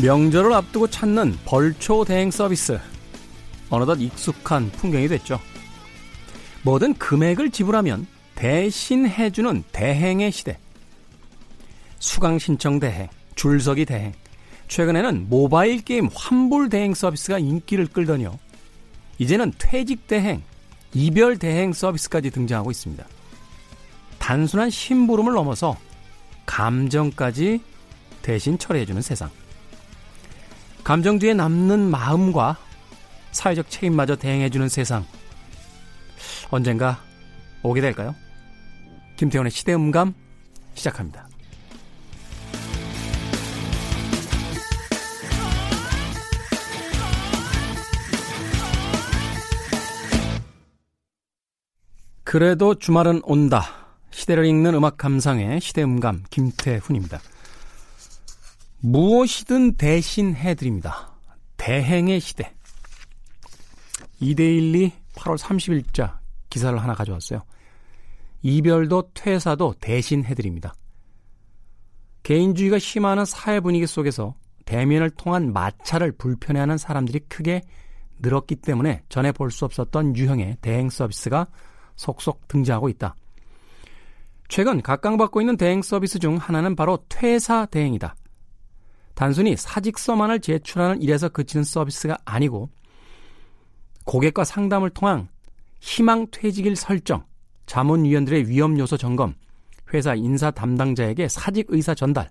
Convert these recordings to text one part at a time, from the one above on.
명절을 앞두고 찾는 벌초 대행 서비스. 어느덧 익숙한 풍경이 됐죠. 뭐든 금액을 지불하면 대신 해주는 대행의 시대. 수강 신청 대행, 줄서기 대행. 최근에는 모바일 게임 환불 대행 서비스가 인기를 끌더니요. 이제는 퇴직 대행, 이별 대행 서비스까지 등장하고 있습니다. 단순한 심부름을 넘어서 감정까지 대신 처리해주는 세상. 감정 뒤에 남는 마음과 사회적 책임마저 대행해주는 세상. 언젠가 오게 될까요? 김태원의 시대음감 시작합니다. 그래도 주말은 온다. 시대를 읽는 음악 감상의 시대음감 김태훈입니다. 무엇이든 대신 해 드립니다. 대행의 시대. 이데일리 8월 30일자 기사를 하나 가져왔어요. 이별도 퇴사도 대신 해 드립니다. 개인주의가 심화하는 사회 분위기 속에서 대면을 통한 마찰을 불편해하는 사람들이 크게 늘었기 때문에 전에 볼 수 없었던 유형의 대행 서비스가 속속 등장하고 있다. 최근 각광받고 있는 대행 서비스 중 하나는 바로 퇴사 대행이다. 단순히 사직서만을 제출하는 일에서 그치는 서비스가 아니고 고객과 상담을 통한 희망 퇴직일 설정, 자문위원들의 위험 요소 점검, 회사 인사 담당자에게 사직 의사 전달,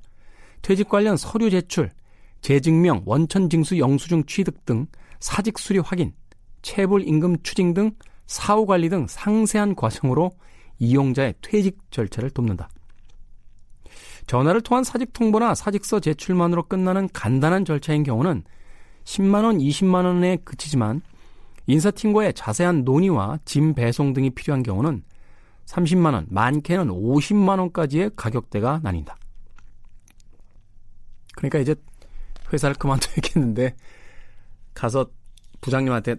퇴직 관련 서류 제출, 재증명, 원천 징수 영수증 취득 등 사직 수리 확인, 체불 임금 추징 등 사후 관리 등 상세한 과정으로 이용자의 퇴직 절차를 돕는다. 전화를 통한 사직 통보나 사직서 제출만으로 끝나는 간단한 절차인 경우는 10만 원, 20만 원에 그치지만 인사팀과의 자세한 논의와 짐 배송 등이 필요한 경우는 30만 원, 많게는 50만 원까지의 가격대가 나뉜다. 그러니까 이제 회사를 그만둬야겠는데 가서 부장님한테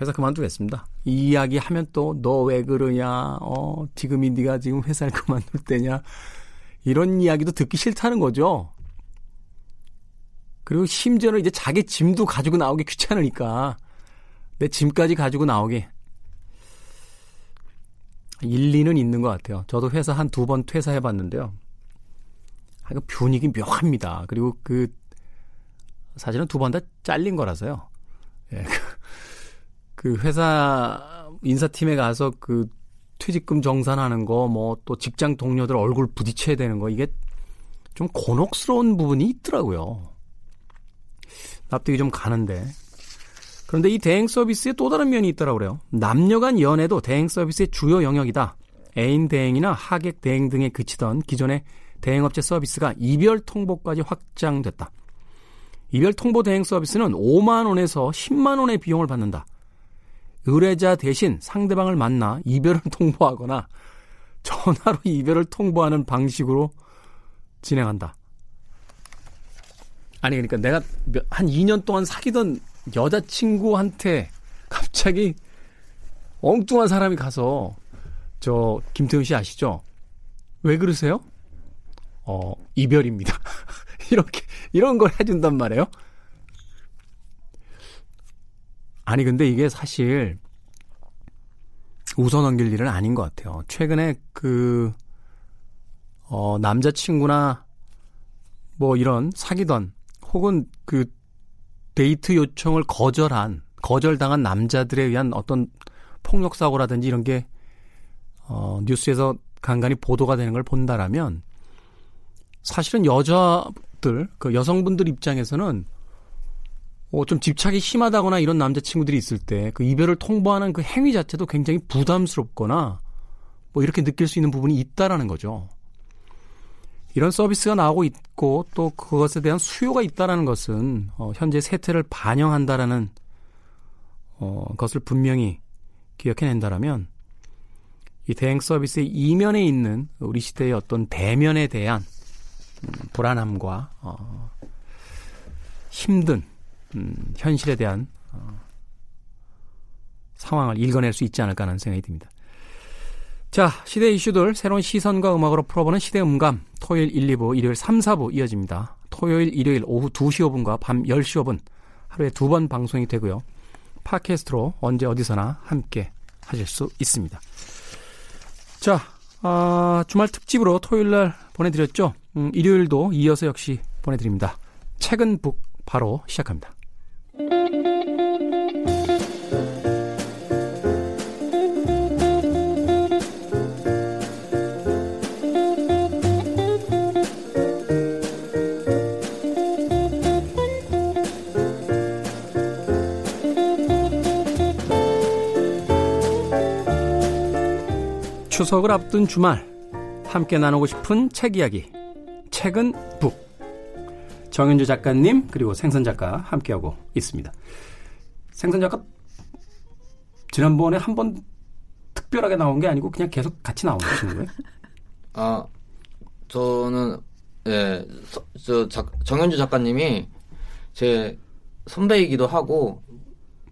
회사 그만두겠습니다. 이 이야기 하면 또 너 왜 그러냐, 어, 지금이 네가 지금 회사를 그만둘 때냐, 이런 이야기도 듣기 싫다는 거죠. 그리고 심지어는 이제 자기 짐도 가지고 나오기 귀찮으니까 내 짐까지 가지고 나오게 일리는 있는 것 같아요. 저도 회사 한 두 번 퇴사해 봤는데요. 그 분위기 묘합니다. 그리고 그 사실은 두 번 다 잘린 거라서요. 예, 그 회사 인사팀에 가서 그 퇴직금 정산하는 거, 뭐 또 직장 동료들 얼굴 부딪혀야 되는 거, 이게 좀 곤혹스러운 부분이 있더라고요. 납득이 좀 가는데. 그런데 이 대행 서비스에 또 다른 면이 있더라고 그래요. 남녀 간 연애도 대행 서비스의 주요 영역이다. 애인 대행이나 하객 대행 등에 그치던 기존의 대행업체 서비스가 이별 통보까지 확장됐다. 이별 통보 대행 서비스는 5만 원에서 10만 원의 비용을 받는다. 의뢰자 대신 상대방을 만나 이별을 통보하거나 전화로 이별을 통보하는 방식으로 진행한다. 아니 그러니까 내가 한 2년 동안 사귀던 여자친구한테 갑자기 엉뚱한 사람이 가서 저 김태훈 씨 아시죠? 왜 그러세요? 어, 이별입니다. 이렇게 이런 걸 해준단 말이에요. 아니 근데 이게 사실 웃어 넘길 일은 아닌 것 같아요. 최근에 그 어, 남자친구나 뭐 이런 사귀던 혹은 그 데이트 요청을 거절한 거절당한 남자들에 의한 어떤 폭력 사고라든지 이런 게 어, 뉴스에서 간간히 보도가 되는 걸 본다라면 사실은 여자들 그 여성분들 입장에서는 어, 좀 집착이 심하다거나 이런 남자친구들이 있을 때 그 이별을 통보하는 그 행위 자체도 굉장히 부담스럽거나 뭐 이렇게 느낄 수 있는 부분이 있다라는 거죠. 이런 서비스가 나오고 있고 또 그것에 대한 수요가 있다라는 것은 어, 현재 세태를 반영한다라는 어, 것을 분명히 기억해낸다라면 이 대행 서비스의 이면에 있는 우리 시대의 어떤 대면에 대한 음, 불안함과 어, 힘든 음, 현실에 대한 어, 상황을 읽어낼 수 있지 않을까 하는 생각이 듭니다. 자, 시대 이슈들 새로운 시선과 음악으로 풀어보는 시대 음감 토요일 1, 2부, 일요일 3, 4부 이어집니다. 토요일, 일요일 오후 2시 5분과 밤 10시 5분 하루에 두 번 방송이 되고요. 팟캐스트로 언제 어디서나 함께 하실 수 있습니다. 자, 아, 주말 특집으로 토요일 날 보내드렸죠. 음, 일요일도 이어서 역시 보내드립니다. 책은 북 바로 시작합니다. 추석을 앞둔 주말 함께 나누고 싶은 책 이야기. 책은 북 정현주 작가님 그리고 생선 작가 함께하고 있습니다. 생선 작가 지난번에 한 번 특별하게 나온 게 아니고 그냥 계속 같이 나오는 거예요? 아 저는 예, 서, 저 작, 정현주 작가님이 제 선배이기도 하고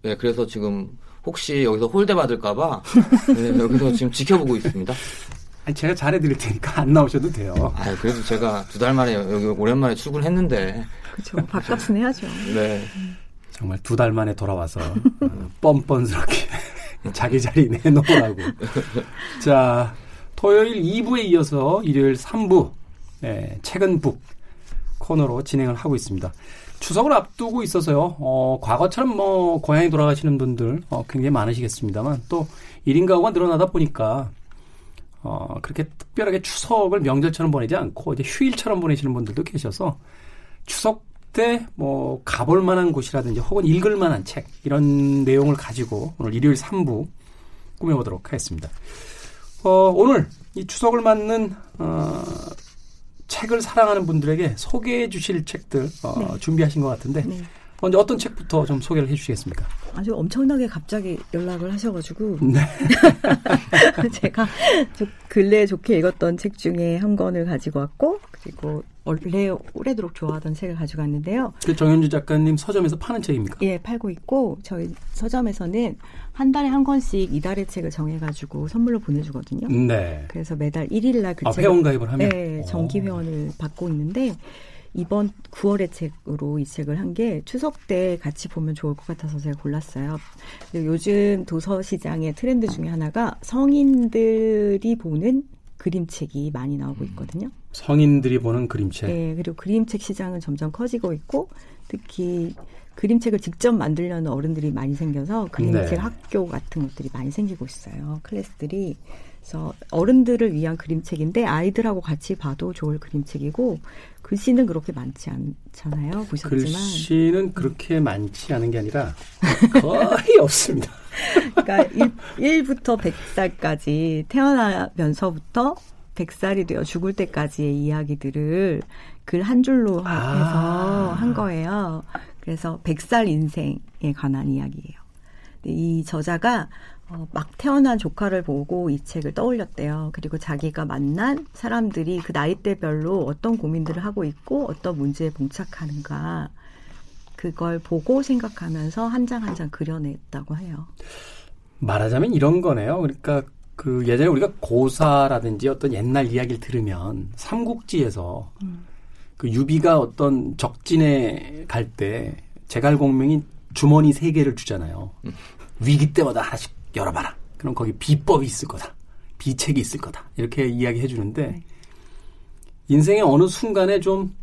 예, 그래서 지금 혹시 여기서 홀대 받을까봐 네, 여기서 지금 지켜보고 있습니다. 아니, 제가 잘해드릴 테니까 안 나오셔도 돼요. 아, 그래도 제가 두 달 만에 여기 오랜만에 출근했는데. 그렇죠. 밥값은 해야죠. 네. 정말 두 달 만에 돌아와서 어, 뻔뻔스럽게 자기 자리 내놓으라고. 자, 토요일 2부에 이어서 일요일 3부 네, 책은 북 코너로 진행을 하고 있습니다. 추석을 앞두고 있어서요. 어, 과거처럼 뭐 고향에 돌아가시는 분들 어, 굉장히 많으시겠습니다만 또 1인 가구가 늘어나다 보니까 어, 그렇게 특별하게 추석을 명절처럼 보내지 않고 이제 휴일처럼 보내시는 분들도 계셔서 추석 때 뭐 가볼 만한 곳이라든지 혹은 읽을 만한 책 이런 내용을 가지고 오늘 일요일 3부 꾸며보도록 하겠습니다. 어, 오늘 이 추석을 맞는 어, 책을 사랑하는 분들에게 소개해 주실 책들 어, 네. 준비하신 것 같은데 네. 먼저 어떤 책부터 좀 소개를 해주시겠습니까? 아주 엄청나게 갑자기 연락을 하셔가지고 네. 제가 근래에 좋게 읽었던 책 중에 한 권을 가지고 왔고 그리고 원래 오래도록 좋아하던 책을 가지고 왔는데요. 그 정현주 작가님 서점에서 파는 책입니까? 예, 팔고 있고 저희 서점에서는 한 달에 한 권씩 이달의 책을 정해가지고 선물로 보내주거든요. 네. 그래서 매달 1일 날 그 아, 회원 가입을 하면? 네, 정기 회원을 받고 있는데 이번 9월의 책으로 이 책을 한 게 추석 때 같이 보면 좋을 것 같아서 제가 골랐어요. 요즘 도서 시장의 트렌드 중에 하나가 성인들이 보는 그림책이 많이 나오고 있거든요. 성인들이 보는 그림책. 네, 그리고 그림책 시장은 점점 커지고 있고 특히 그림책을 직접 만들려는 어른들이 많이 생겨서 그림책 네. 학교 같은 것들이 많이 생기고 있어요. 클래스들이. 그래서 어른들을 위한 그림책인데 아이들하고 같이 봐도 좋을 그림책이고 글씨는 그렇게 많지 않잖아요. 보셨지만 글씨는 그렇게 많지 않은 게 아니라 거의 없습니다. 그러니까 1, 부터 100살까지 태어나면서부터 100살이 되어 죽을 때까지의 이야기들을 글 한 줄로 아. 해서 한 거예요. 그래서 100살 인생에 관한 이야기예요. 이 저자가 어, 막 태어난 조카를 보고 이 책을 떠올렸대요. 그리고 자기가 만난 사람들이 그 나이대별로 어떤 고민들을 하고 있고 어떤 문제에 봉착하는가 그걸 보고 생각하면서 한 장 한 장 그려냈다고 해요. 말하자면 이런 거네요. 그러니까 그 예전에 우리가 고사라든지 어떤 옛날 이야기를 들으면 삼국지에서 음. 그 유비가 어떤 적진에 갈 때 제갈공명이 주머니 세 개를 주잖아요. 음. 위기 때마다 하나씩 열어봐라. 그럼 거기 비법이 있을 거다. 비책이 있을 거다. 이렇게 이야기해 주는데 네. 인생의 어느 순간에 좀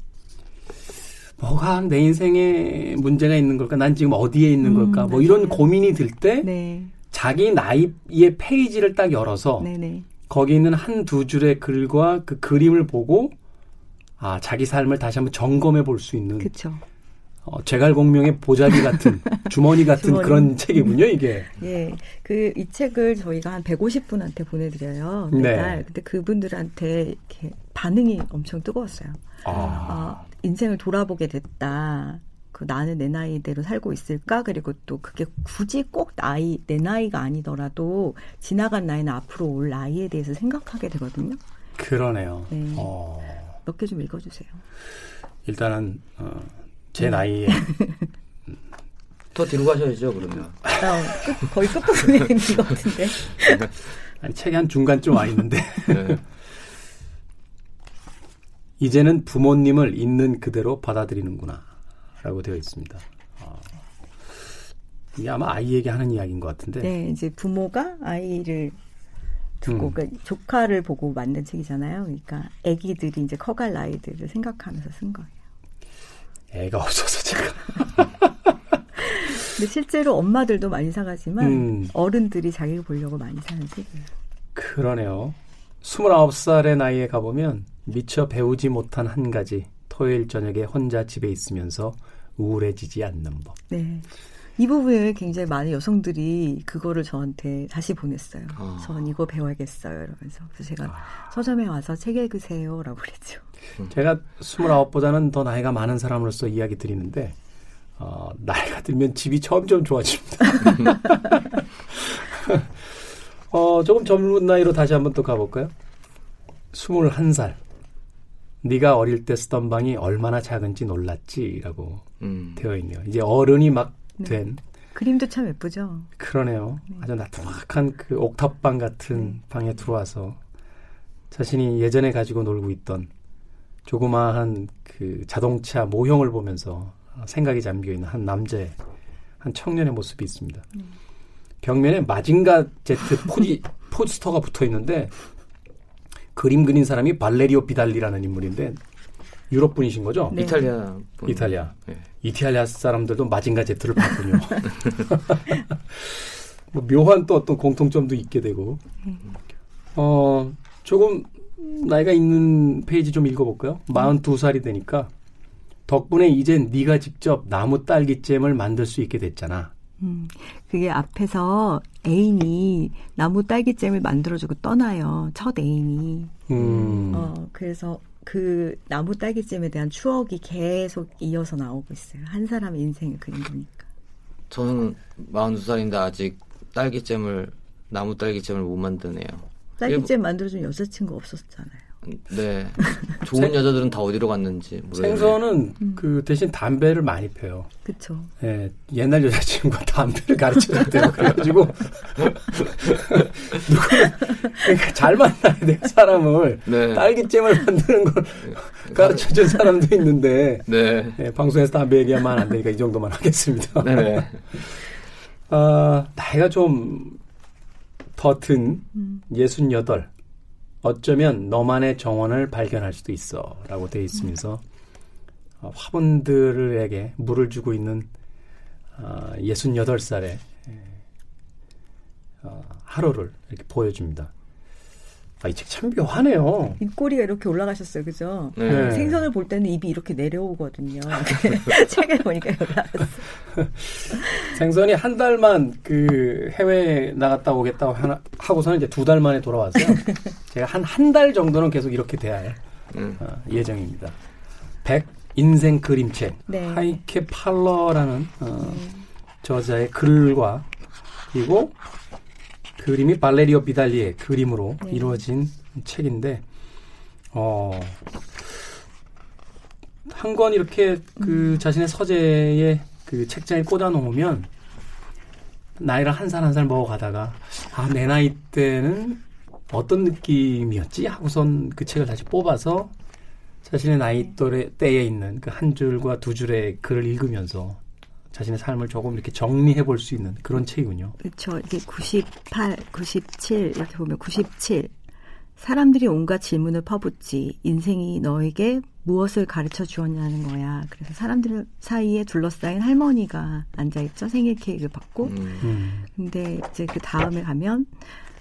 뭐가 내 인생에 문제가 있는 걸까? 난 지금 어디에 있는 음, 걸까? 뭐 이런 고민이 들때 네. 자기 나이의 페이지를 딱 열어서 네네. 네. 거기 있는 한 두 줄의 글과 그 그림을 보고 아 자기 삶을 다시 한번 점검해 볼 수 있는 그쵸. 어, 제갈공명의 보자기 같은 주머니 같은 주머니. 그런 책이군요, 이게. 예. 그 이 책을 저희가 한 150분한테 보내 드려요. 매달. 네. 근데 그분들한테 이렇게 반응이 엄청 뜨거웠어요. 아. 어, 인생을 돌아보게 됐다. 그 나는 내 나이대로 살고 있을까? 그리고 또 그게 굳이 꼭 나이, 내 나이가 아니더라도 지나간 나이나 앞으로 올 나이에 대해서 생각하게 되거든요. 그러네요. 네. 어. 몇개 좀 읽어주세요. 일단은, 어, 제 음. 나이에. 더 뒤로 가셔야죠, 그러면. 어, 끝, 거의 끝부분에 있는 것 같은데. 아니, 책이 한 중간쯤 와 있는데. 네. 이제는 부모님을 있는 그대로 받아들이는구나. 라고 되어 있습니다. 어, 이게 아마 아이에게 하는 이야기인 것 같은데. 네, 이제 부모가 아이를 두고 음. 그러니까 조카를 보고 만든 책이잖아요. 그러니까 아기들이 이제 커갈 나이들을 생각하면서 쓴 거예요. 애가 없어서 제가. 근데 실제로 엄마들도 많이 사가지만 음. 어른들이 자기를 보려고 많이 사는 책이에요. 그러네요. 29살의 나이에 가보면 미처 배우지 못한 한 가지 토요일 저녁에 혼자 집에 있으면서 우울해지지 않는 법. 네. 이 부분을 굉장히 많은 여성들이 그거를 저한테 다시 보냈어요. 아. 전 이거 배워야겠어요. 이러면서. 그래서 제가 서점에 와서 책 읽으세요. 라고 그랬죠. 제가 29보다는 더 나이가 많은 사람으로서 이야기 드리는데 어, 나이가 들면 집이 점점 좋아집니다. 어, 조금 젊은 나이로 다시 한번 또 가볼까요? 21살. 네가 어릴 때 쓰던 방이 얼마나 작은지 놀랐지라고 음. 되어 있네요. 이제 어른이 막 네. 된 그림도 참 예쁘죠. 그러네요. 아주 나트막한 그 옥탑방 같은 방에 들어와서 자신이 예전에 가지고 놀고 있던 조그마한 그 자동차 모형을 보면서 생각이 잠겨 있는 한 남자의 한 청년의 모습이 있습니다. 벽면에 마징가 제트 포지, 포스터가 붙어 있는데 그림 그린 사람이 발레리오 비달리라는 인물인데 유럽 분이신 거죠? 네. 이탈리아 분. 이탈리아. 네. 이탈리아 사람들도 마징가 제트를 봤군요. 뭐 묘한 또 어떤 공통점도 있게 되고. 어, 조금 나이가 있는 페이지 좀 읽어볼까요? 42살이 되니까 덕분에 이젠 네가 직접 나무 딸기잼을 만들 수 있게 됐잖아. 음, 그게 앞에서 애인이 나무 딸기잼을 만들어주고 떠나요. 첫 애인이. 음, 어, 그래서 그 나무 딸기잼에 대한 추억이 계속 이어서 나오고 있어요. 한 사람의 인생을 그린 거니까. 저는 42살인데 아직 딸기잼을 나무 딸기잼을 못 만드네요. 딸기잼 만들어준 여자친구 없었잖아요. 네. 좋은 여자들은 다 어디로 갔는지 모르겠네요. 생선은 그 대신 담배를 많이 펴요. 그쵸. 예, 옛날 여자친구가 담배를 가르쳐 줬대요. 그래가지고, 누구는, 그러니까 잘 만나야 돼, 사람을. 네. 딸기잼을 만드는 걸 가르쳐 준 사람도 있는데, 네. 예, 방송에서 담배 얘기하면 안 되니까 이 정도만 하겠습니다. 네네. 아, 나이가 좀더든 음. 68. 어쩌면 너만의 정원을 발견할 수도 있어. 라고 되어 있으면서 어, 화분들에게 물을 주고 있는 어, 68살의 어, 하루를 이렇게 보여줍니다. 아, 이 책 참 묘하네요. 입꼬리가 이렇게 올라가셨어요. 그죠? 네. 생선을 볼 때는 입이 이렇게 내려오거든요. 책을 보니까. 생선이 한 달만 그 해외에 나갔다 오겠다고 하나, 하고서는 이제 두 달 만에 돌아왔어요. 제가 한 한 달 정도는 계속 이렇게 돼야 할 음. 어, 예정입니다. 백 인생 그림책 네. 하이케 팔러라는 어, 저자의 글과 그리고 그림이 발레리오 비달리의 그림으로 네. 이루어진 책인데 어, 한 권 이렇게 그 자신의 서재에 그 책장에 꽂아 놓으면 나이를 한 살 한 살 먹어가다가 아 내 나이 때는 어떤 느낌이었지? 하고선 그 책을 다시 뽑아서 자신의 나이 또래 때에 있는 그 한 줄과 두 줄의 글을 읽으면서 자신의 삶을 조금 이렇게 정리해 볼 수 있는 그런 책이군요. 그렇죠. 이게 98, 97 이렇게 보면 97. 사람들이 온갖 질문을 퍼붓지 인생이 너에게 무엇을 가르쳐 주었냐는 거야. 그래서 사람들 사이에 둘러싸인 할머니가 앉아 있죠. 생일 케이크를 받고. 음. 음. 근데 이제 그 다음에 가면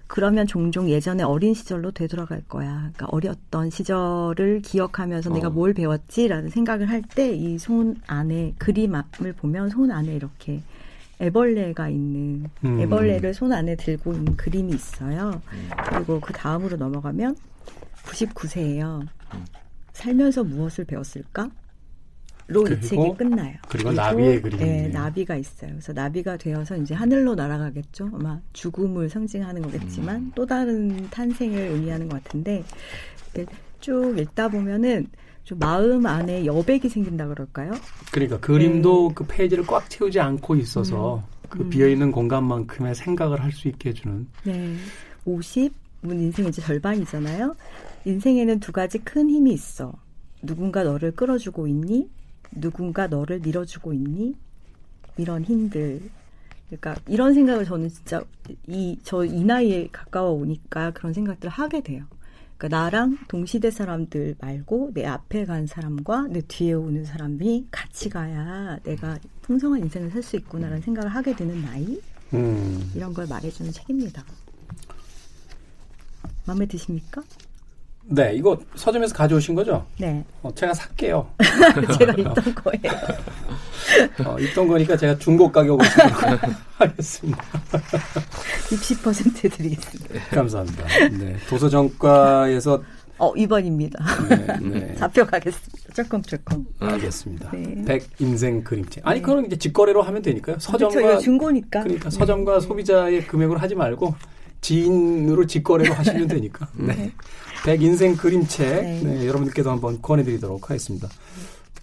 그러면 종종 예전에 어린 시절로 되돌아갈 거야. 그러니까 어렸던 시절을 기억하면서 어. 내가 뭘 배웠지라는 생각을 할 때 이 손 안에 그림을 보면 손 안에 이렇게 애벌레가 있는 음. 애벌레를 손 안에 들고 있는 그림이 있어요. 그리고 그 다음으로 넘어가면 99세예요. 음. 살면서 무엇을 배웠을까? 로이 그리고- 책이 끝나요. 그리고 나비의 그림이 네. 나비가 있어요. 그래서 나비가 되어서 이제 하늘로 날아가겠죠. 아마 죽음을 상징하는 거겠지만 음. 또 다른 탄생을 의미하는 것 같은데 쭉 읽다 보면은 좀 마음 안에 여백이 생긴다 그럴까요? 그러니까 그림도 그 페이지를 꽉 채우지 않고 있어서 그 음. 비어 있는 공간만큼의 생각을 할 수 있게 해주는 네. 50, 문 인생 이제 절반이잖아요. 인생에는 두 가지 큰 힘이 있어. 누군가 너를 끌어주고 있니? 누군가 너를 밀어주고 있니? 이런 힘들. 그러니까 이런 생각을 저는 진짜 이 저 이 나이에 가까워 오니까 그런 생각들을 하게 돼요. 그러니까 나랑 동시대 사람들 말고 내 앞에 간 사람과 내 뒤에 오는 사람이 같이 가야 내가 풍성한 인생을 살 수 있구나라는 생각을 하게 되는 나이 음. 이런 걸 말해주는 책입니다. 마음에 드십니까? 네, 이거 서점에서 가져오신 거죠? 네, 어, 제가 살게요. 제가 읽던 거예요. 어, 있던 거니까 제가 중고 가격으로 하겠습니다. 60% 드리겠습니다. 감사합니다. 네, 도서정가에서 어, 2번입니다. 네, 네. 잡혀가겠습니다. 쩔컹쩔컹. 알겠습니다. 네. 백 인생 그림책. 아니 그건 이제 직거래로 하면 되니까요. 그렇죠. 서점과 이거 중고니까. 그러니까 서점과 소비자의 금액으로 하지 말고 지인으로 직거래로 하시면 되니까. 네. 백 인생 그림책 네. 네, 여러분들께도 한번 권해드리도록 하겠습니다.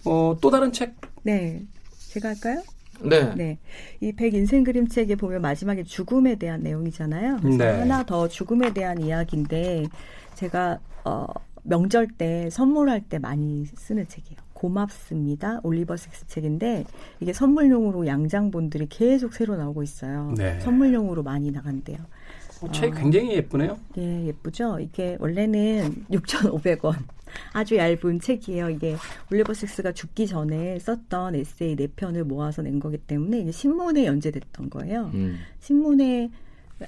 어, 또 다른 책 네. 제가 할까요? 네. 네. 이 백 인생 그림책에 보면 마지막에 죽음에 대한 내용이잖아요. 네. 하나 더 죽음에 대한 이야기인데 제가 어 명절 때 선물할 때 많이 쓰는 책이에요. 고맙습니다. 올리버 섹스 책인데 이게 선물용으로 양장본들이 계속 새로 나오고 있어요. 네. 선물용으로 많이 나간대요. 어, 책 굉장히 예쁘네요. 예, 예쁘죠? 이게 원래는 6,500원. 아주 얇은 책이에요. 이게 올리버 섹스가 죽기 전에 썼던 에세이 4편을 모아서 낸 거기 때문에 이게 신문에 연재됐던 거예요. 음. 신문에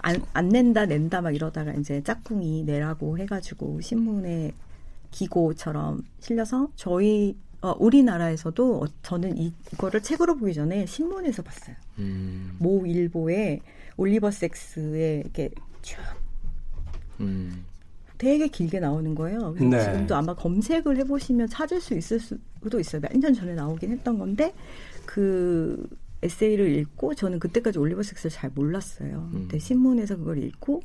안, 안 낸다, 낸다 막 이러다가 이제 짝꿍이 내라고 해가지고 신문에 기고처럼 실려서 저희, 어, 우리나라에서도 어, 저는 이, 이거를 책으로 보기 전에 신문에서 봤어요. 음. 모 일보에 올리버 섹스에 이렇게 쭉 음. 되게 길게 나오는 거예요. 그래서 네. 지금도 아마 검색을 해보시면 찾을 수 있을 수도 있어요. 몇 년 전에 나오긴 했던 건데 그 에세이를 읽고 저는 그때까지 올리버 섹스를 잘 몰랐어요. 음. 근데 신문에서 그걸 읽고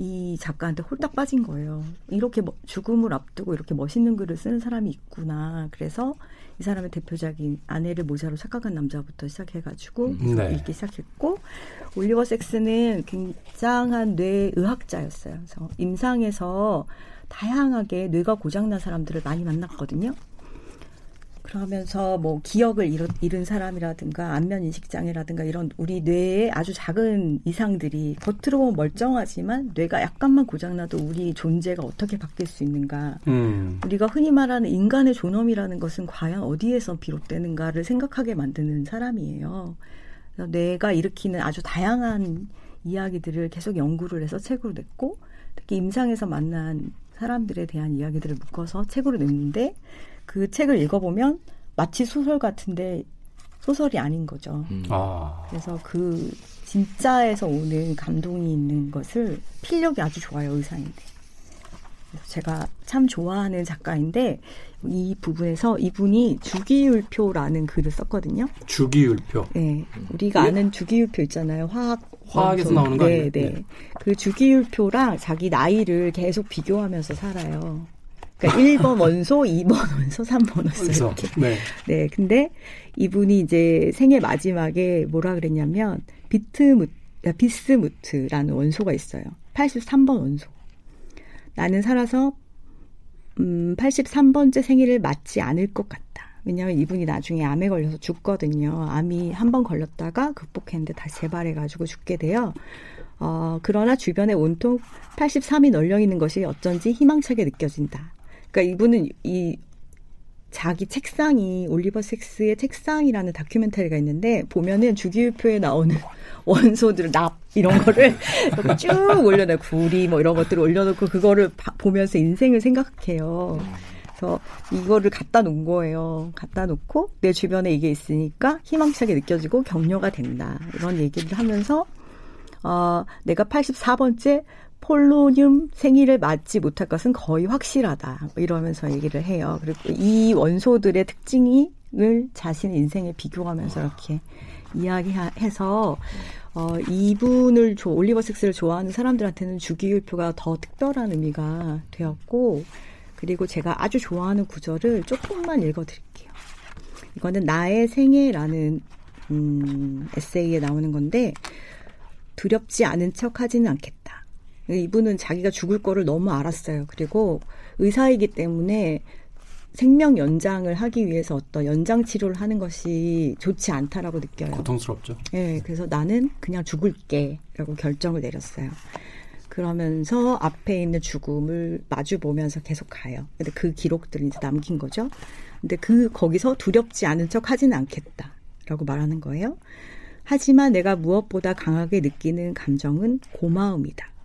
이 작가한테 홀딱 빠진 거예요. 이렇게 뭐- 죽음을 앞두고 이렇게 멋있는 글을 쓰는 사람이 있구나. 그래서 이 사람의 대표작인 아내를 모자로 착각한 남자부터 시작해가지고 음, 네. 읽기 시작했고 올리버 섹스는 굉장한 뇌의학자였어요. 그래서 임상에서 다양하게 뇌가 고장난 사람들을 많이 만났거든요. 그러면서 뭐 기억을 잃은, 잃은 사람이라든가 안면 인식 장애라든가 이런 우리 뇌의 아주 작은 이상들이 겉으로 보면 멀쩡하지만 뇌가 약간만 고장나도 우리 존재가 어떻게 바뀔 수 있는가 음. 우리가 흔히 말하는 인간의 존엄이라는 것은 과연 어디에서 비롯되는가를 생각하게 만드는 사람이에요. 그래서 뇌가 일으키는 아주 다양한 이야기들을 계속 연구를 해서 책으로 냈고 특히 임상에서 만난 사람들에 대한 이야기들을 묶어서 책으로 냈는데 그 책을 읽어보면 마치 소설 같은데 소설이 아닌 거죠. 음. 아. 그래서 그 진짜에서 오는 감동이 있는 것을 필력이 아주 좋아요 의사인데 제가 참 좋아하는 작가인데 이 부분에서 이분이 주기율표라는 글을 썼거든요. 주기율표. 네, 우리가 예? 아는 주기율표 있잖아요. 화학 화학에서. 나오는 거 네, 아니에요? 네. 네. 그 주기율표랑 자기 나이를 계속 비교하면서 살아요. 그러니까 1번 원소, 2번 원소, 3번 원소 그래서 이렇게. 네. 네, 근데 이분이 이제 생애 마지막에 뭐라 그랬냐면 비트무 아, 비스무트라는 원소가 있어요. 83번 원소. 나는 살아서 음, 83번째 생일을 맞지 않을 것 같다. 왜냐하면 이분이 나중에 암에 걸려서 죽거든요. 암이 한 번 걸렸다가 극복했는데 다시 재발해가지고 죽게 돼요. 어, 그러나 주변에 온통 83이 널려 있는 것이 어쩐지 희망차게 느껴진다. 그러니까 이분은 이 자기 책상이 올리버 섹스의 책상이라는 다큐멘터리가 있는데 보면은 주기율표에 나오는 원소들 납 이런 거를 쭉 올려놔 구리 뭐 이런 것들을 올려놓고 그거를 바- 보면서 인생을 생각해요. 그래서 이거를 갖다 놓은 거예요. 갖다 놓고 내 주변에 이게 있으니까 희망차게 느껴지고 격려가 된다. 이런 얘기를 하면서 어, 내가 84번째 폴로늄 생일을 맞지 못할 것은 거의 확실하다. 뭐 이러면서 얘기를 해요. 그리고 이 원소들의 특징을 자신의 인생에 비교하면서 이렇게 이야기해서 어, 이분을 조, 올리버 섹스를 좋아하는 사람들한테는 주기율표가 더 특별한 의미가 되었고 그리고 제가 아주 좋아하는 구절을 조금만 읽어드릴게요. 이거는 나의 생애라는 음, 에세이에 나오는 건데 두렵지 않은 척 하지는 않겠다. 이분은 자기가 죽을 거를 너무 알았어요. 그리고 의사이기 때문에 생명 연장을 하기 위해서 어떤 연장 치료를 하는 것이 좋지 않다라고 느껴요. 고통스럽죠. 네, 그래서 나는 그냥 죽을게라고 결정을 내렸어요. 그러면서 앞에 있는 죽음을 마주 보면서 계속 가요. 근데 그 기록들을 이제 남긴 거죠. 근데 그 거기서 두렵지 않은 척 하지는 않겠다라고 말하는 거예요. 하지만 내가 무엇보다 강하게 느끼는 감정은 고마움이다.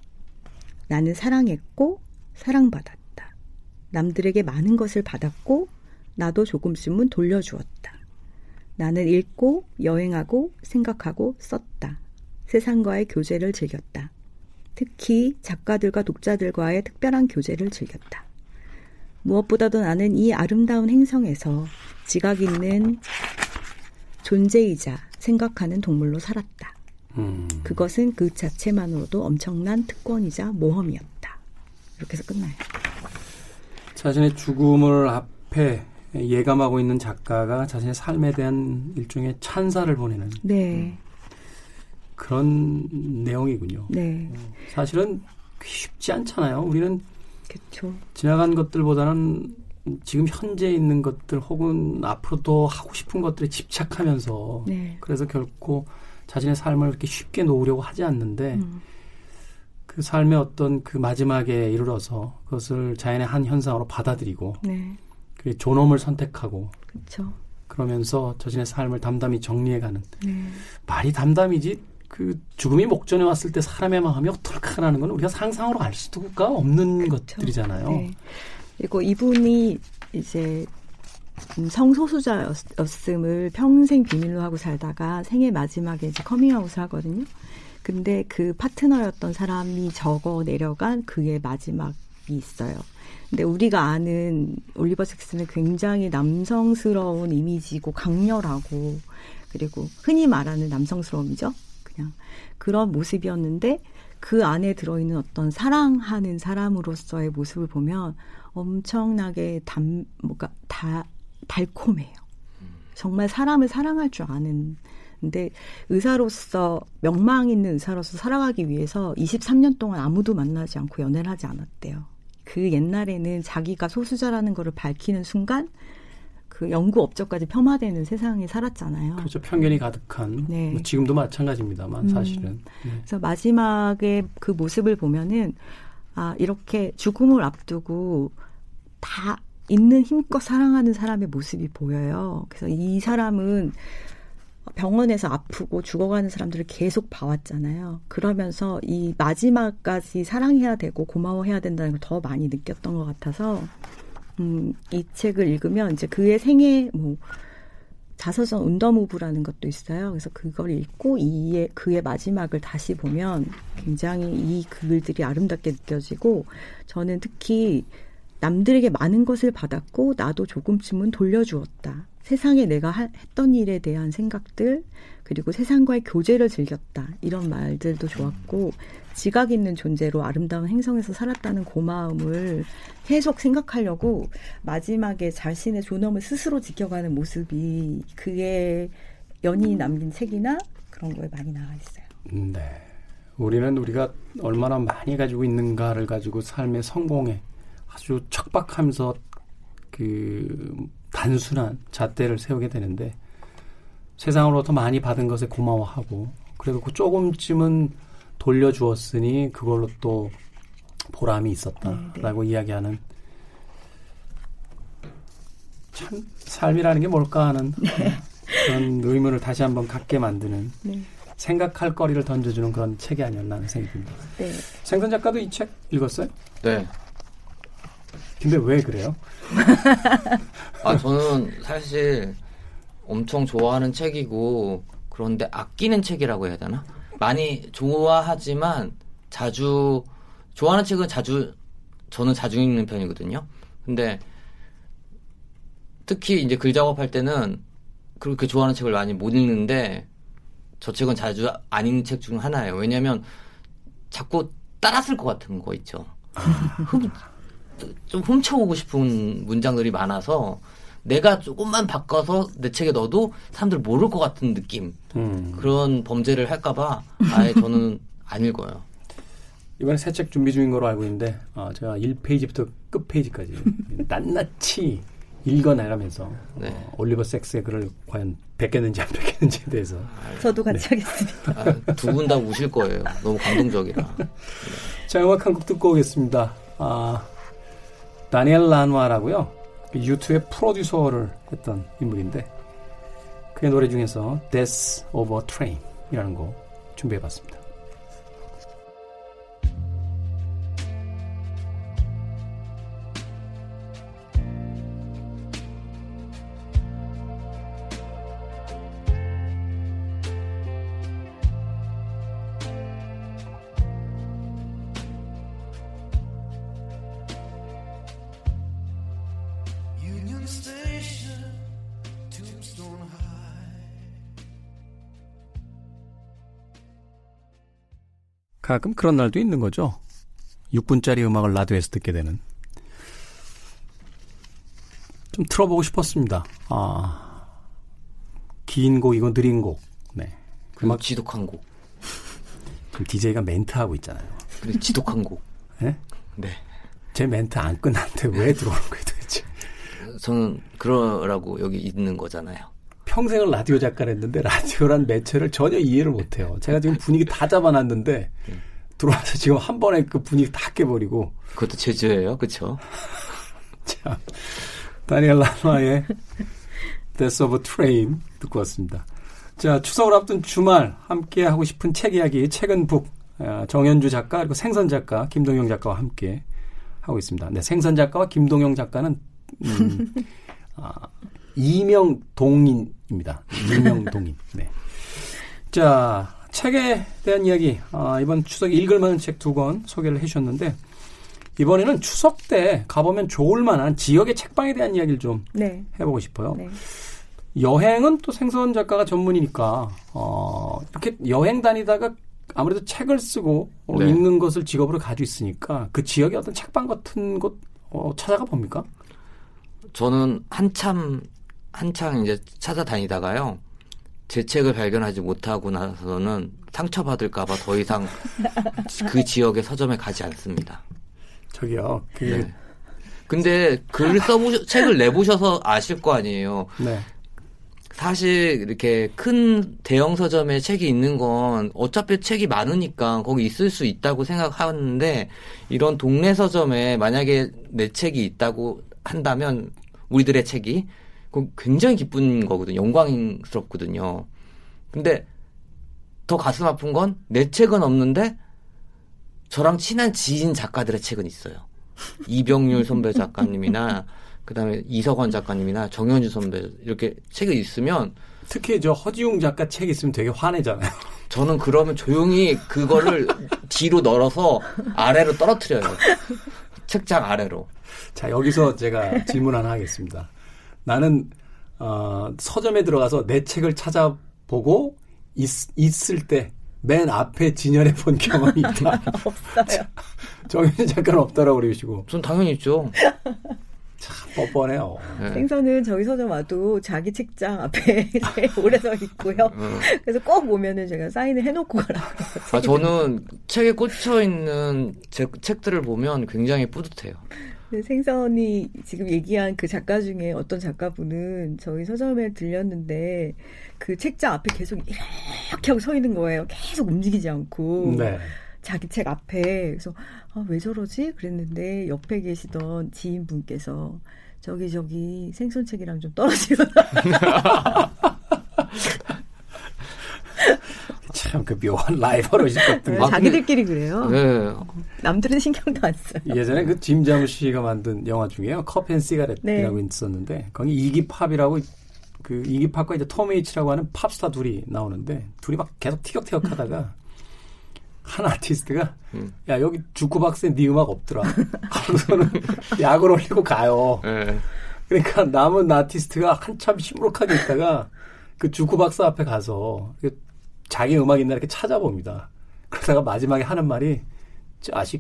나는 사랑했고 사랑받았다. 남들에게 많은 것을 받았고 나도 조금씩은 돌려주었다. 나는 읽고 여행하고 생각하고 썼다. 세상과의 교제를 즐겼다. 특히 작가들과 독자들과의 특별한 교제를 즐겼다. 무엇보다도 나는 이 아름다운 행성에서 지각 있는 존재이자 생각하는 동물로 살았다. 음. 그것은 그 자체만으로도 엄청난 특권이자 모험이었다. 이렇게 해서 끝나요. 자신의 죽음을 앞에 예감하고 있는 작가가 자신의 삶에 대한 일종의 찬사를 보내는 네. 그런 내용이군요. 네. 사실은 쉽지 않잖아요. 우리는 그쵸. 지나간 것들보다는 지금 현재 있는 것들 혹은 앞으로 또 하고 싶은 것들에 집착하면서 네. 그래서 결코 자신의 삶을 이렇게 쉽게 놓으려고 하지 않는데 음. 그 삶의 어떤 그 마지막에 이르러서 그것을 자연의 한 현상으로 받아들이고 네. 그 존엄을 선택하고 그쵸. 그러면서 자신의 삶을 담담히 정리해가는 네. 말이 담담이지 그 죽음이 목전에 왔을 때 사람의 마음이 어떨까라는 건 우리가 상상으로 알 수가 없는 그쵸. 것들이잖아요. 네. 그리고 이분이 이제 성소수자였음을 평생 비밀로 하고 살다가 생애 마지막에 이제 커밍아웃을 하거든요. 근데 그 파트너였던 사람이 적어 내려간 그의 마지막이 있어요. 근데 우리가 아는 올리버 섹스는 굉장히 남성스러운 이미지고 강렬하고 그리고 흔히 말하는 남성스러움이죠. 그냥 그런 모습이었는데 그 안에 들어있는 어떤 사랑하는 사람으로서의 모습을 보면 엄청나게 담, 뭐가 다 달콤해요. 정말 사람을 사랑할 줄 아는 근데 의사로서 명망 있는 의사로서 살아가기 위해서 23년 동안 아무도 만나지 않고 연애를 하지 않았대요. 그 옛날에는 자기가 소수자라는 거를 밝히는 순간 그 연구 업적까지 폄하되는 세상에 살았잖아요. 그렇죠. 편견이 가득한. 네. 뭐 지금도 마찬가지입니다만 사실은. 음. 네. 그래서 마지막에 그 모습을 보면은 아 이렇게 죽음을 앞두고 다 있는 힘껏 사랑하는 사람의 모습이 보여요. 그래서 이 사람은 병원에서 아프고 죽어가는 사람들을 계속 봐왔잖아요. 그러면서 이 마지막까지 사랑해야 되고 고마워해야 된다는 걸 더 많이 느꼈던 것 같아서 음, 이 책을 읽으면 이제 그의 생애 뭐 자서전 운더무브라는 것도 있어요. 그래서 그걸 읽고 이의 그의 마지막을 다시 보면 굉장히 이 글들이 아름답게 느껴지고 저는 특히 남들에게 많은 것을 받았고 나도 조금쯤은 돌려주었다. 세상에 내가 하, 했던 일에 대한 생각들 그리고 세상과의 교제를 즐겼다 이런 말들도 좋았고 지각 있는 존재로 아름다운 행성에서 살았다는 고마움을 계속 생각하려고 마지막에 자신의 존엄을 스스로 지켜가는 모습이 그의 연인이 남긴 책이나 그런 거에 많이 나와 있어요. 네. 우리는 우리가 얼마나 많이 가지고 있는가를 가지고 삶의 성공에 아주 척박하면서 그 단순한 잣대를 세우게 되는데 세상으로부터 많이 받은 것에 고마워하고 그래도 그 조금쯤은 돌려주었으니 그걸로 또 보람이 있었다라고 네, 네. 이야기하는 참 삶이라는 게 뭘까 하는 네. 그런 의문을 다시 한번 갖게 만드는 네. 생각할 거리를 던져주는 그런 책이 아니었나 하는 생각이 듭니다. 네. 생선 작가도 이 책 읽었어요? 네. 근데 왜 그래요? 아, 저는 사실 엄청 좋아하는 책이고, 그런데 아끼는 책이라고 해야 되나? 많이 좋아하지만 자주, 좋아하는 책은 자주, 저는 자주 읽는 편이거든요. 근데 특히 이제 글 작업할 때는 그렇게 좋아하는 책을 많이 못 읽는데 저 책은 자주 안 읽는 책 중 하나예요. 왜냐면 자꾸 따라 쓸 것 같은 거 있죠. 좀 훔쳐오고 싶은 문장들이 많아서 내가 조금만 바꿔서 내 책에 넣어도 사람들 모를 것 같은 느낌 음. 그런 범죄를 할까봐 아예 저는 안 읽어요. 이번에 새 책 준비 중인 걸로 알고 있는데 어, 제가 1페이지부터 끝 페이지까지 낱낱이 읽어나가면서 네. 어, 올리버 섹스의 글을 과연 뵙겠는지 안 뵙겠는지에 대해서 저도 같이 하겠습니다. 아, 두분 다 우실 거예요. 너무 감동적이라. 자 음악 한 곡 듣고 오겠습니다. 아, 다니엘 란와라고요. 그 유튜브의 프로듀서를 했던 인물인데 그의 노래 중에서 Death of a Train이라는 곡 준비해봤습니다. 가끔 그런 날도 있는 거죠. 6분짜리 음악을 라디오에서 듣게 되는. 좀 틀어보고 싶었습니다. 아, 긴 곡이고 느린 곡. 네. 그리고 지독한 곡. 지금 DJ가 멘트하고 있잖아요. 그리고 지독한 곡. 네? 네. 제 멘트 안 끝났는데 왜 들어오는 거예요 도대체. 저는 그러라고 여기 있는 거잖아요. 평생을 라디오 작가를 했는데 라디오란 매체를 전혀 이해를 못해요. 제가 지금 분위기 다 잡아놨는데 들어와서 지금 한 번에 그 분위기 다 깨버리고 그것도 제주예요, 그쵸? 자, 다니엘 라마의 Death of a Train 듣고 왔습니다. 자, 추석을 앞둔 주말 함께 하고 싶은 책 이야기, 책은 북, 아, 정현주 작가, 그리고 생선 작가, 김동영 작가와 함께 하고 있습니다. 네, 생선 작가와 김동영 작가는, 음, 아, 이명동인입니다. 이명동인. 네. 자, 책에 대한 이야기, 아, 이번 추석 읽을 만한 책 두 권 소개를 해 주셨는데, 이번에는 추석 때 가보면 좋을 만한 지역의 책방에 대한 이야기를 좀 네. 해보고 싶어요. 네. 여행은 또 생선 작가가 전문이니까 어, 이렇게 여행 다니다가 아무래도 책을 쓰고 어, 네. 읽는 것을 직업으로 가지고 있으니까 그 지역의 어떤 책방 같은 곳 어, 찾아가 봅니까? 저는 한참, 한창 이제 찾아다니다가요. 제 책을 발견하지 못하고 나서는 상처받을까봐 더 이상 그 지역의 서점에 가지 않습니다. 저기요. 그 네. 근데 글을 써보셔, 책을 내보셔서 아실 거 아니에요. 네. 사실 이렇게 큰 대형 서점에 책이 있는 건 어차피 책이 많으니까 거기 있을 수 있다고 생각하는데 이런 동네 서점에 만약에 내 책이 있다고 한다면 우리들의 책이 그 굉장히 기쁜 거거든요. 영광스럽거든요. 근데 더 가슴 아픈 건 내 책은 없는데 저랑 친한 지인 작가들의 책은 있어요. 이병률 선배 작가님이나 그다음에 이석원 작가님이나 정현주 선배 이렇게 책이 있으면 특히 저 허지웅 작가 책 있으면 되게 화내잖아요. 저는 그러면 조용히 그거를 뒤로 널어서 아래로 떨어뜨려요. 책장 아래로. 자, 여기서 제가 질문 하나 하겠습니다. 나는 어, 서점에 들어가서 내 책을 찾아보고 있, 있을 때 맨 앞에 진열해 본 경험이 있다. 없어요. 정현 작가는 없다라고 그러시고 전 당연히 있죠. 참 뻔뻔해요. 네. 생선은 저희 서점 와도 자기 책장 앞에 오래 서 있고요. 음. 그래서 꼭 오면은 제가 사인을 해놓고 가라고. 아, 저는 책에 꽂혀 있는 제 책들을 보면 굉장히 뿌듯해요. 근데 생선이 지금 얘기한 그 작가 중에 어떤 작가분은 저희 서점에 들렸는데 그 책장 앞에 계속 이렇게 하고 서 있는 거예요. 계속 움직이지 않고. 네. 자기 책 앞에 그래서 아, 왜 저러지 그랬는데 옆에 계시던 지인분께서 저기 저기 생선책이랑 좀 떨어지거나 참 그 묘한 라이벌의식 같은 거. 아, 자기들끼리 그래요. 네. 남들은 신경도 안 써요. 예전에 그 짐 자무시가 만든 영화 중에요. Coffee and Cigarette이라고 네. 있었는데 거기 이기 팝이라고 그 이기 팝과 이제 톰 웨이츠라고 하는 팝스타 둘이 나오는데 둘이 막 계속 티격태격 하다가 한 아티스트가 음. 야 여기 주크박스에 네 음악 없더라. 하고서는 약을 올리고 가요. 네. 그러니까 남은 아티스트가 한참 시무룩하게 있다가 그 주쿠박스 앞에 가서 그 자기 음악 있나 이렇게 찾아봅니다. 그러다가 마지막에 하는 말이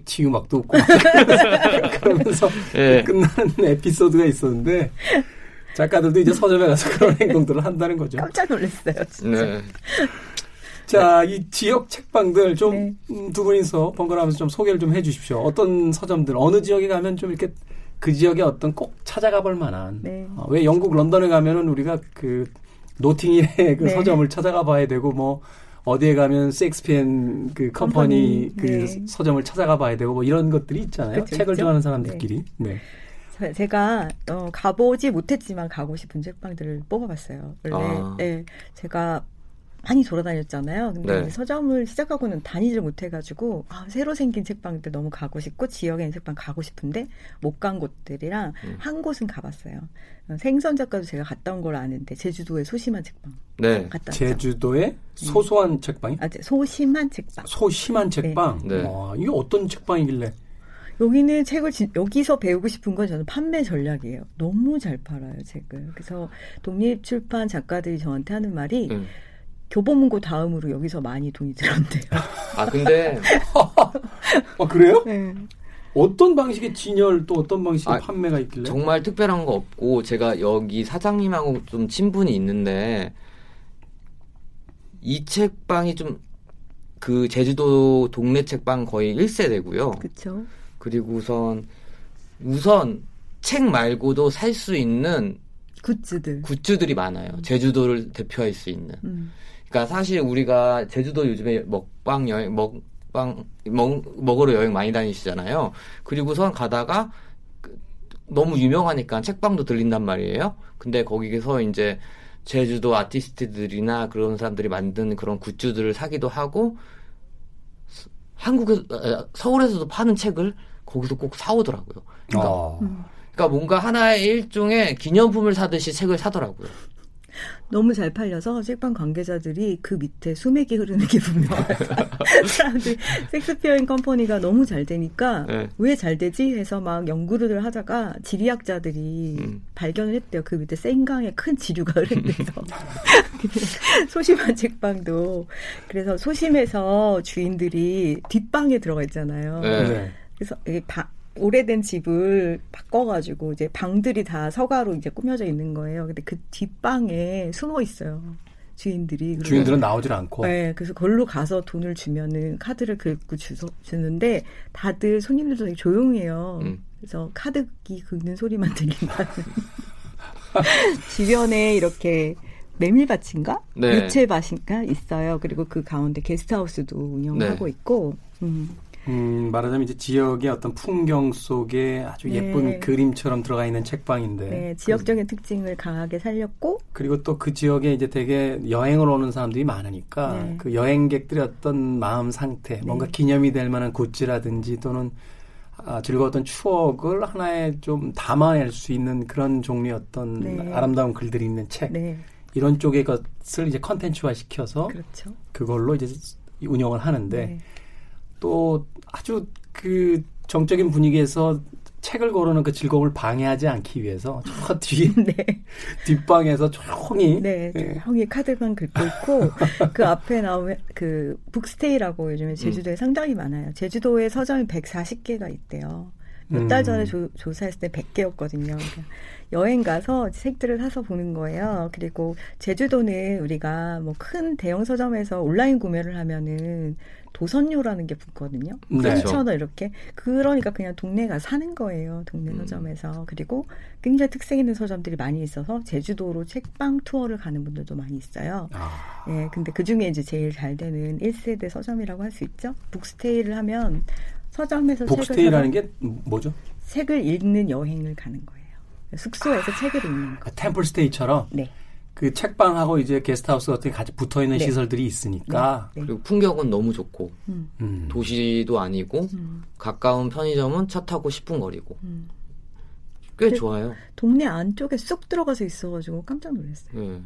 지 음악도 없고 그러면서 예. 끝나는 에피소드가 있었는데 작가들도 이제 서점에 가서 그런 행동들을 한다는 거죠. 깜짝 놀랐어요. 진짜. 네. 자, 이 지역 책방들 좀 네. 음, 두 분이서 번갈아가면서 좀 소개를 좀 해주십시오. 어떤 서점들 어느 지역에 가면 좀 이렇게 그 지역의 어떤 꼭 찾아가 볼 만한. 네. 어, 왜 영국 런던에 가면은 우리가 그 노팅힐의 그 네. 서점을 찾아가 봐야 되고 뭐 어디에 가면 섹스피엔 그 컴퍼니 컴퍼니, 그 네. 서점을 찾아가 봐야 되고 뭐 이런 것들이 있잖아요. 그쵸, 책을 있죠. 좋아하는 사람들끼리. 네. 저- 제가 어, 가보지 못했지만 가고 싶은 책방들을 뽑아봤어요. 원래 아. 네, 제가 많이 돌아다녔잖아요. 근데 네. 서점을 시작하고는 다니질 못해가지고 아, 새로 생긴 책방들 너무 가고 싶고 지역에 있는 책방 가고 싶은데 못 간 곳들이랑 음. 한 곳은 가봤어요. 어, 생선 작가도 제가 갔다 온 걸 아는데 제주도의 소심한 책방 네. 갔다 왔죠. 제주도의 소소한 책방이 아, 제- 소심한 책방. 소심한 책방. 네. 와, 이게 어떤 책방이길래? 여기는 책을 진- 여기서 배우고 싶은 건 저는 판매 전략이에요. 너무 잘 팔아요 책을. 그래서 독립 출판 작가들이 저한테 하는 말이 음. 교보문고 다음으로 여기서 많이 돈이 들었대요. 아 근데 어 그래요? 네. 어떤 방식의 진열 또 어떤 방식의 아, 판매가 있길래? 정말 특별한 거 없고 제가 여기 사장님하고 좀 친분이 있는데 이 책방이 좀 그 제주도 동네 책방 거의 1세대고요. 그렇죠. 그리고 우선 우선 책 말고도 살 수 있는 굿즈들. 굿즈들이 많아요. 제주도를 대표할 수 있는. 음. 그러니까 사실 우리가 제주도 요즘에 먹방 여행 먹방 먹, 먹으러 여행 많이 다니시잖아요. 그리고선 가다가 그 너무 유명하니까 책방도 들린단 말이에요. 근데 거기서 이제 제주도 아티스트들이나 그런 사람들이 만든 그런 굿즈들을 사기도 하고 스- 한국에서 아, 서울에서도 파는 책을 거기서 꼭 사오더라고요. 그러니까, 어. 그러니까 뭔가 하나의 일종의 기념품을 사듯이 책을 사더라고요. 너무 잘 팔려서 책방 관계자들이 그 밑에 수맥이 흐르는 게 분명해요. 사람들이 섹스피어인 컴퍼니가 너무 잘 되니까 네. 왜 잘 되지 해서 막 연구를 하다가 지리학자들이 음. 발견을 했대요. 그 밑에 센강에 큰 지류가 흐른대요. 소심한 책방도 그래서 소심해서 주인들이 뒷방에 들어가 있잖아요. 네. 네. 그래서 이 방- 오래된 집을 바꿔가지고 이제 방들이 다 서가로 이제 꾸며져 있는 거예요. 근데 그 뒷방에 숨어 있어요. 주인들이. 주인들은 나오질 않고. 네, 그래서 걸로 가서 돈을 주면은 카드를 긁고 주소, 주는데 다들 손님들도 되게 조용해요. 음. 그래서 카드기 긁는 소리만 들린다는. 주변에 이렇게 메밀밭인가? 네. 유채밭인가 있어요. 그리고 그 가운데 게스트하우스도 운영하고 네. 있고. 음. 음, 말하자면 이제 지역의 어떤 풍경 속에 아주 네. 예쁜 그림처럼 들어가 있는 책방인데. 네, 지역적인 특징을 강하게 살렸고 그리고 또 그 지역에 이제 되게 여행을 오는 사람들이 많으니까 네. 그 여행객들의 어떤 마음 상태, 뭔가 기념이 될 만한 굿즈라든지 또는 아, 즐거웠던 추억을 하나에 좀 담아낼 수 있는 그런 종류의 어떤 네. 아름다운 글들이 있는 책 네, 이런 쪽의 것을 이제 컨텐츠화 시켜서 그렇죠. 그걸로 이제 운영을 하는데 네. 또 아주 그 정적인 분위기에서 책을 고르는 그 즐거움을 방해하지 않기 위해서 저 뒤에 네. 뒷방에서 조용히 네, 예. 형이 카드만 긁고 있고 그 앞에 나오면 그 북스테이라고 요즘에 제주도에 상당히 많아요. 제주도에 서점이 140개가 있대요. 몇달 음. 전에 조, 조사했을 때 100개였거든요. 그러니까 여행 가서 책들을 사서 보는 거예요. 그리고 제주도는 우리가 뭐 큰 대형 서점에서 온라인 구매를 하면은 도선료라는 게 붙거든요. 네. 3천 원 이렇게. 그러니까 그냥 동네 가 사는 거예요. 동네 음. 서점에서. 그리고 굉장히 특색 있는 서점들이 많이 있어서 제주도로 책방 투어를 가는 분들도 많이 있어요. 아, 예, 근데 그 중에 이제 제일 잘 되는 1세대 서점이라고 할 수 있죠. 북스테이를 하면 서점에서 북스테이라는 책을, 게 뭐죠? 책을 읽는 여행을 가는 거예요. 숙소에서 책을 읽는 거. 그 템플스테이처럼 네. 그 책방하고 이제 게스트하우스 같은 게 같이 붙어 있는 네. 시설들이 있으니까 네. 그리고 풍경은 너무 좋고 음, 음. 도시도 아니고 음, 가까운 편의점은 차 타고 10분 거리고 음. 꽤 그- 좋아요. 동네 안쪽에 쑥 들어가서 있어가지고 깜짝 놀랐어요. 네.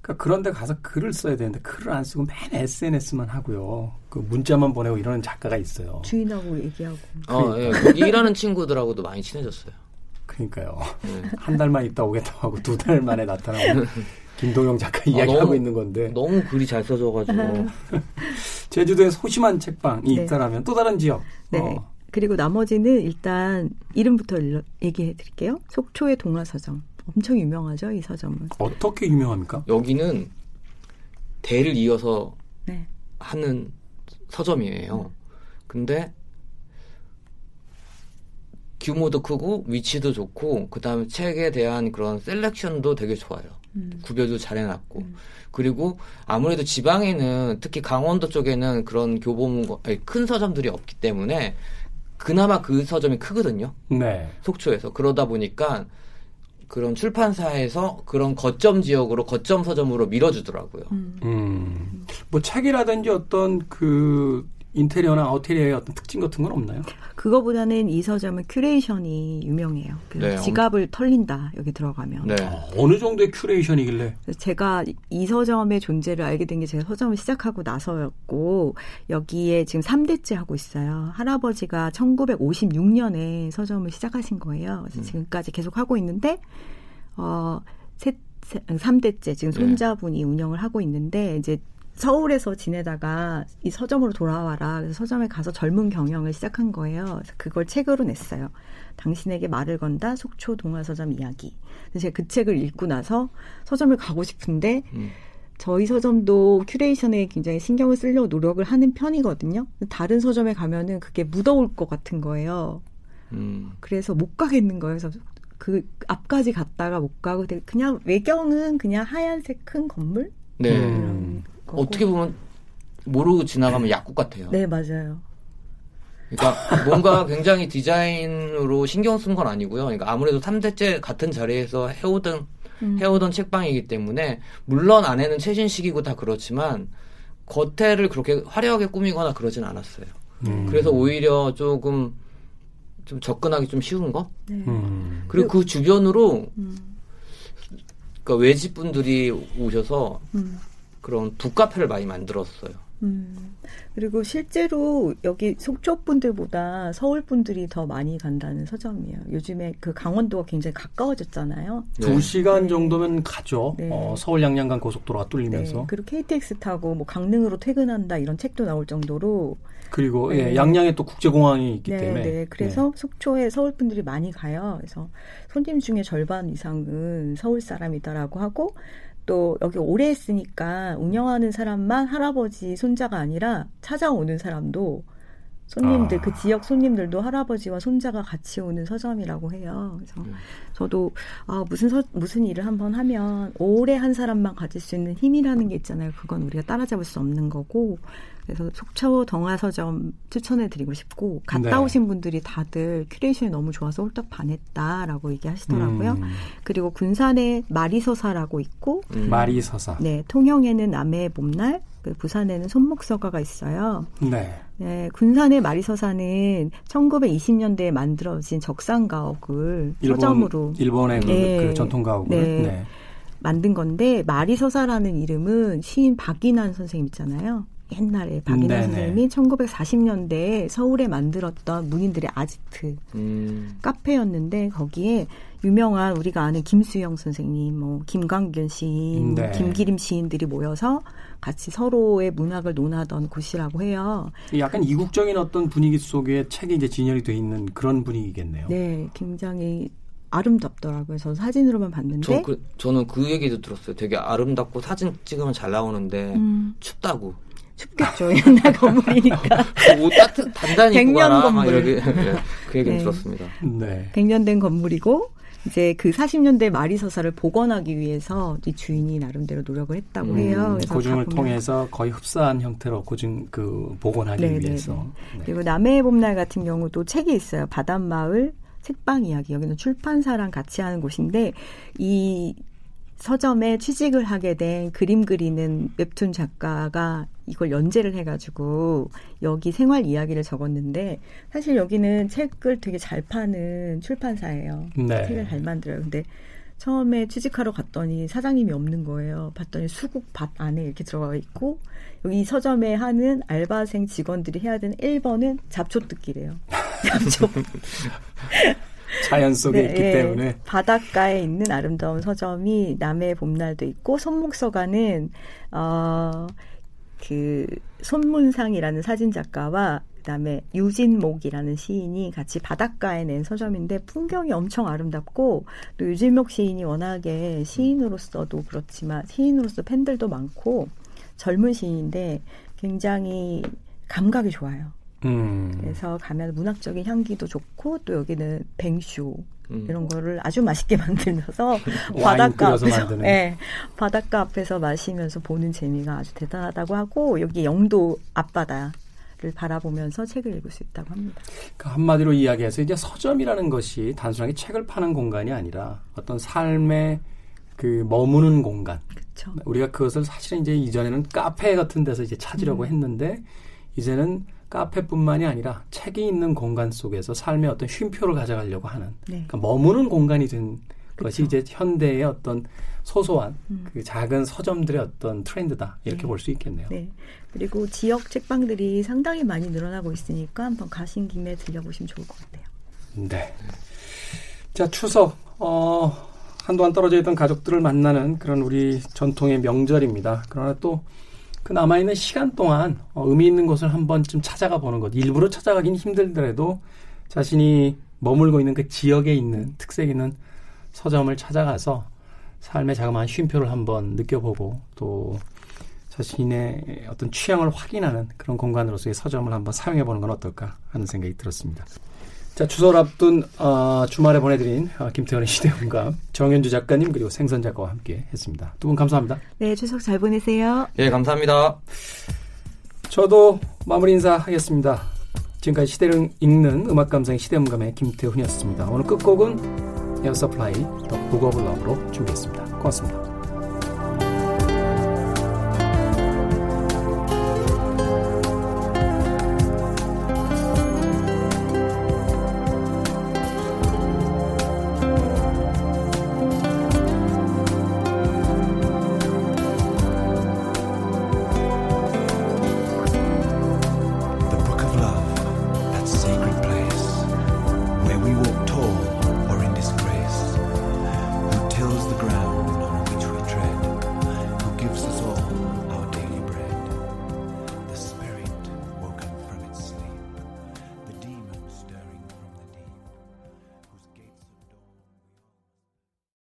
그러니까 그런데 가서 글을 써야 되는데 글을 안 쓰고 맨 SNS만 하고요. 그 문자만 보내고 이러는 작가가 있어요. 주인하고 얘기하고. 어, 예. 거기 일하는 친구들하고도 많이 친해졌어요. 그러니까요. 네. 한 달만 있다 오겠다고 하고 두 달 만에 나타나고 김동영 작가 이야기하고 아, 너무- 있는 건데 너무 글이 잘 써져가지고 제주도에 소심한 책방이 네. 있다라면 또 다른 지역 네. 어, 그리고 나머지는 일단 이름부터 얘기해 드릴게요. 속초의 동화서점. 엄청 유명하죠, 이 서점은. 어떻게 유명합니까? 여기는 대를 이어서 네. 하는 서점이에요. 근데 규모도 크고 위치도 좋고 그다음에 책에 대한 그런 셀렉션도 되게 좋아요. 음. 구별도 잘 해놨고 그리고 아무래도 지방에는 특히 강원도 쪽에는 그런 교보문고 큰 서점들이 없기 때문에 그나마 그 서점이 크거든요. 네. 속초에서 그러다 보니까 그런 출판사에서 그런 거점 지역으로 거점 서점으로 밀어주더라고요. 음. 뭐 책이라든지 어떤 그 인테리어나 아우테리어의 어떤 특징 같은 건 없나요? 그거보다는 이 서점은 큐레이션이 유명해요. 네, 지갑을 털린다 여기 들어가면. 네. 어, 어느 정도의 큐레이션이길래 제가 이 서점의 존재를 알게 된 게 제가 서점을 시작하고 나서였고 여기에 지금 3대째 하고 있어요. 할아버지가 1956년에 서점을 시작하신 거예요. 그래서 지금까지 계속 하고 있는데 어 셋, 셋 3대째 지금 손자분이 운영을 하고 있는데 이제 서울에서 지내다가 이 서점으로 돌아와라. 그래서 서점에 가서 젊은 경영을 시작한 거예요. 그래서 그걸 책으로 냈어요. 당신에게 말을 건다 속초 동아서점 이야기. 그래서 제가 그 책을 읽고 나서 서점을 가고 싶은데 음. 저희 서점도 큐레이션에 굉장히 신경을 쓰려고 노력을 하는 편이거든요. 다른 서점에 가면은 그게 묻어올 것 같은 거예요. 음. 그래서 못 가겠는 거예요. 그래서 그 앞까지 갔다가 못 가고 그냥 외경은 그냥 하얀색 큰 건물 네. 음. 거고. 어떻게 보면 모르고 지나가면 약국 같아요. 네 맞아요. 그러니까 뭔가 굉장히 디자인으로 신경 쓴 건 아니고요. 그러니까 아무래도 3대째 같은 자리에서 해오던 음. 해오던 책방이기 때문에 물론 안에는 최신식이고 다 그렇지만 겉에를 그렇게 화려하게 꾸미거나 그러진 않았어요. 음. 그래서 오히려 조금 좀 접근하기 좀 쉬운 거? 네. 음. 그리고 그 주변으로 음. 그러니까 외집 분들이 오셔서 음. 그런 북카페를 많이 만들었어요. 음. 그리고 실제로 여기 속초 분들보다 서울 분들이 더 많이 간다는 서점이에요. 요즘에 그 강원도가 굉장히 가까워졌잖아요. 두 시간 정도면 가죠. 네. 어, 서울 양양간 고속도로가 뚫리면서 네. 그리고 KTX 타고 뭐 강릉으로 퇴근한다 이런 책도 나올 정도로 그리고 예, 네. 양양에 또 국제공항이 있기 네, 때문에 네. 그래서 속초에 서울 분들이 많이 가요. 그래서 손님 중에 절반 이상은 서울 사람이다라고 하고 또 여기 오래 했으니까 운영하는 사람만 할아버지 손자가 아니라 찾아오는 사람도 손님들 아. 그 지역 손님들도 할아버지와 손자가 같이 오는 서점이라고 해요. 그래서 음. 저도 아 무슨 서, 무슨 일을 한번 하면 오래 한 사람만 가질 수 있는 힘이라는 게 있잖아요. 그건 우리가 따라잡을 수 없는 거고 그래서 속초 동아서점 추천해 드리고 싶고 갔다 네. 오신 분들이 다들 큐레이션이 너무 좋아서 홀딱 반했다라고 얘기하시더라고요. 음, 그리고 군산에 마리서사라고 있고 음. 마리서사. 네 통영에는 남해의 봄날 그 부산에는 손목서가가 있어요. 네. 네, 군산의 마리서사는 1920년대에 만들어진 적산가옥을 일본, 서점으로 일본의 그, 네. 그 전통 가옥을 네. 네. 만든 건데 마리서사라는 이름은 시인 박인환 선생님 있잖아요. 옛날에 박인환 네네. 선생님이 1940년대에 서울에 만들었던 문인들의 아지트 음. 카페였는데 거기에 유명한 우리가 아는 김수영 선생님, 뭐 김광균 시인, 네. 김기림 시인들이 모여서 같이 서로의 문학을 논하던 곳이라고 해요. 약간 이국적인 어떤 분위기 속에 책이 이제 진열이 돼 있는 그런 분위기겠네요. 네, 굉장히 아름답더라고요. 저 사진으로만 봤는데. 저 그, 저는 그 얘기도 들었어요. 되게 아름답고 사진 찍으면 잘 나오는데 음, 춥다고. 춥겠죠. 옛날 건물이니까. 옷 따뜻 단단히 입고 백년 가라. 막 건물. 이렇게 네, 그 얘기는 네. 들었습니다. 네. 100년 된 건물이고 이제 그 40년대 마리서사를 복원하기 위해서 이 주인이 나름대로 노력을 했다고 음, 해요. 그래서 고증을 통해서 거의 흡사한 형태로 고증 그 복원하기 네, 네, 위해서. 네. 그리고 남해의 봄날 같은 경우도 책이 있어요. 바닷마을 책방 이야기. 여기는 출판사랑 같이 하는 곳인데 이 서점에 취직을 하게 된 그림 그리는 웹툰 작가가 이걸 연재를 해가지고 여기 생활 이야기를 적었는데 사실 여기는 책을 되게 잘 파는 출판사예요. 네. 책을 잘 만들어요. 근데 처음에 취직하러 갔더니 사장님이 없는 거예요. 봤더니 수국 밭 안에 이렇게 들어가 있고 여기 이 서점에 하는 알바생 직원들이 해야 되는 1번은 잡초 뜯기래요. 잡초. 자연 속에 네, 있기 예. 때문에 바닷가에 있는 아름다운 서점이 남해의 봄날도 있고 손목서가는 어그 손문상이라는 사진 작가와 그다음에 유진목이라는 시인이 같이 바닷가에 낸 서점인데 풍경이 엄청 아름답고 또 유진목 시인이 워낙에 시인으로서도 그렇지만 시인으로서 팬들도 많고 젊은 시인인데 굉장히 감각이 좋아요. 음. 그래서 가면 문학적인 향기도 좋고 또 여기는 뱅쇼 음. 이런 거를 아주 맛있게 만들면서 바닷가 앞에서. 네, 바닷가 앞에서 마시면서 보는 재미가 아주 대단하다고 하고 여기 영도 앞바다 를 바라보면서 책을 읽을 수 있다고 합니다. 그 한마디로 이야기해서 이제 서점이라는 것이 단순하게 책을 파는 공간이 아니라 어떤 삶의 그 머무는 공간. 그렇죠. 우리가 그것을 사실은 이제 이전에는 카페 같은 데서 이제 찾으려고 음. 했는데 이제는 카페뿐만이 아니라 책이 있는 공간 속에서 삶의 어떤 쉼표를 가져가려고 하는 네. 그러니까 머무는 공간이 된 것이 그쵸. 이제 현대의 어떤 소소한 음. 그 작은 서점들의 어떤 트렌드다 이렇게 네. 볼수 있겠네요. 네. 그리고 지역 책방들이 상당히 많이 늘어나고 있으니까 한번 가신 김에 들려보시면 좋을 것 같아요. 네. 자, 추석, 어, 한동안 떨어져 있던 가족들을 만나는 그런 우리 전통의 명절입니다. 그러나 또 그 남아있는 시간 동안 어, 의미 있는 곳을 한 번쯤 찾아가 보는 것. 일부러 찾아가긴 힘들더라도 자신이 머물고 있는 그 지역에 있는 특색 있는 서점을 찾아가서 삶의 자그마한 쉼표를 한번 느껴보고 또 자신의 어떤 취향을 확인하는 그런 공간으로서의 서점을 한번 사용해 보는 건 어떨까 하는 생각이 들었습니다. 자, 추석 앞둔 어, 주말에 보내드린 어, 김태현의 시대음감 정현주 작가님 그리고 생선 작가와 함께 했습니다. 두 분 감사합니다. 네, 추석 잘 보내세요. 예, 감사합니다. 저도 마무리 인사하겠습니다. 지금까지 시대를 읽는 음악 감상의 시대음감의 김태훈이었습니다. 오늘 끝곡은 Air Supply The Book of Love로 준비했습니다. 고맙습니다.